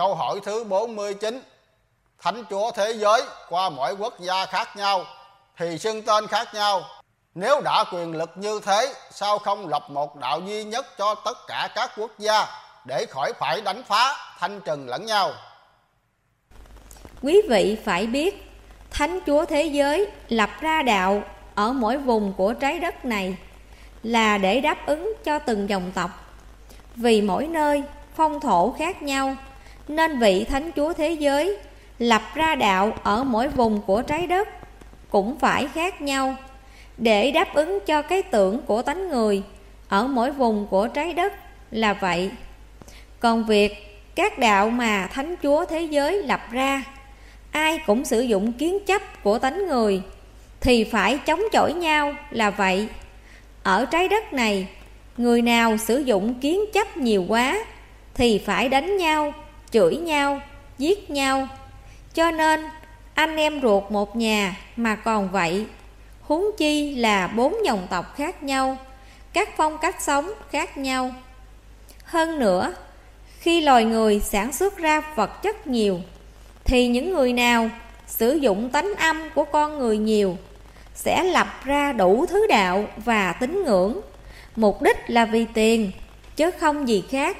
Câu hỏi thứ 49 Thánh Chúa thế giới qua mỗi quốc gia khác nhau thì xưng tên khác nhau. Nếu đã quyền lực như thế, sao không lập một đạo duy nhất cho tất cả các quốc gia để khỏi phải đánh phá, thanh trừng lẫn nhau? Quý vị phải biết, Thánh Chúa thế giới lập ra đạo ở mỗi vùng của trái đất này là để đáp ứng cho từng dòng tộc. Vì mỗi nơi phong thổ khác nhau, nên vị Thánh Chúa thế giới lập ra đạo ở mỗi vùng của trái đất cũng phải khác nhau để đáp ứng cho cái tưởng của tánh người ở mỗi vùng của trái đất là vậy. Còn việc các đạo mà Thánh Chúa thế giới lập ra, ai cũng sử dụng kiến chấp của tánh người thì phải chống chổi nhau là vậy. Ở trái đất này, người nào sử dụng kiến chấp nhiều quá thì phải đánh nhau, chửi nhau, giết nhau. Cho nên anh em ruột một nhà mà còn vậy, huống chi là bốn dòng tộc khác nhau, các phong cách sống khác nhau. Hơn nữa, khi loài người sản xuất ra vật chất nhiều, thì những người nào sử dụng tánh âm của con người nhiều sẽ lập ra đủ thứ đạo và tín ngưỡng mục đích là vì tiền chứ không gì khác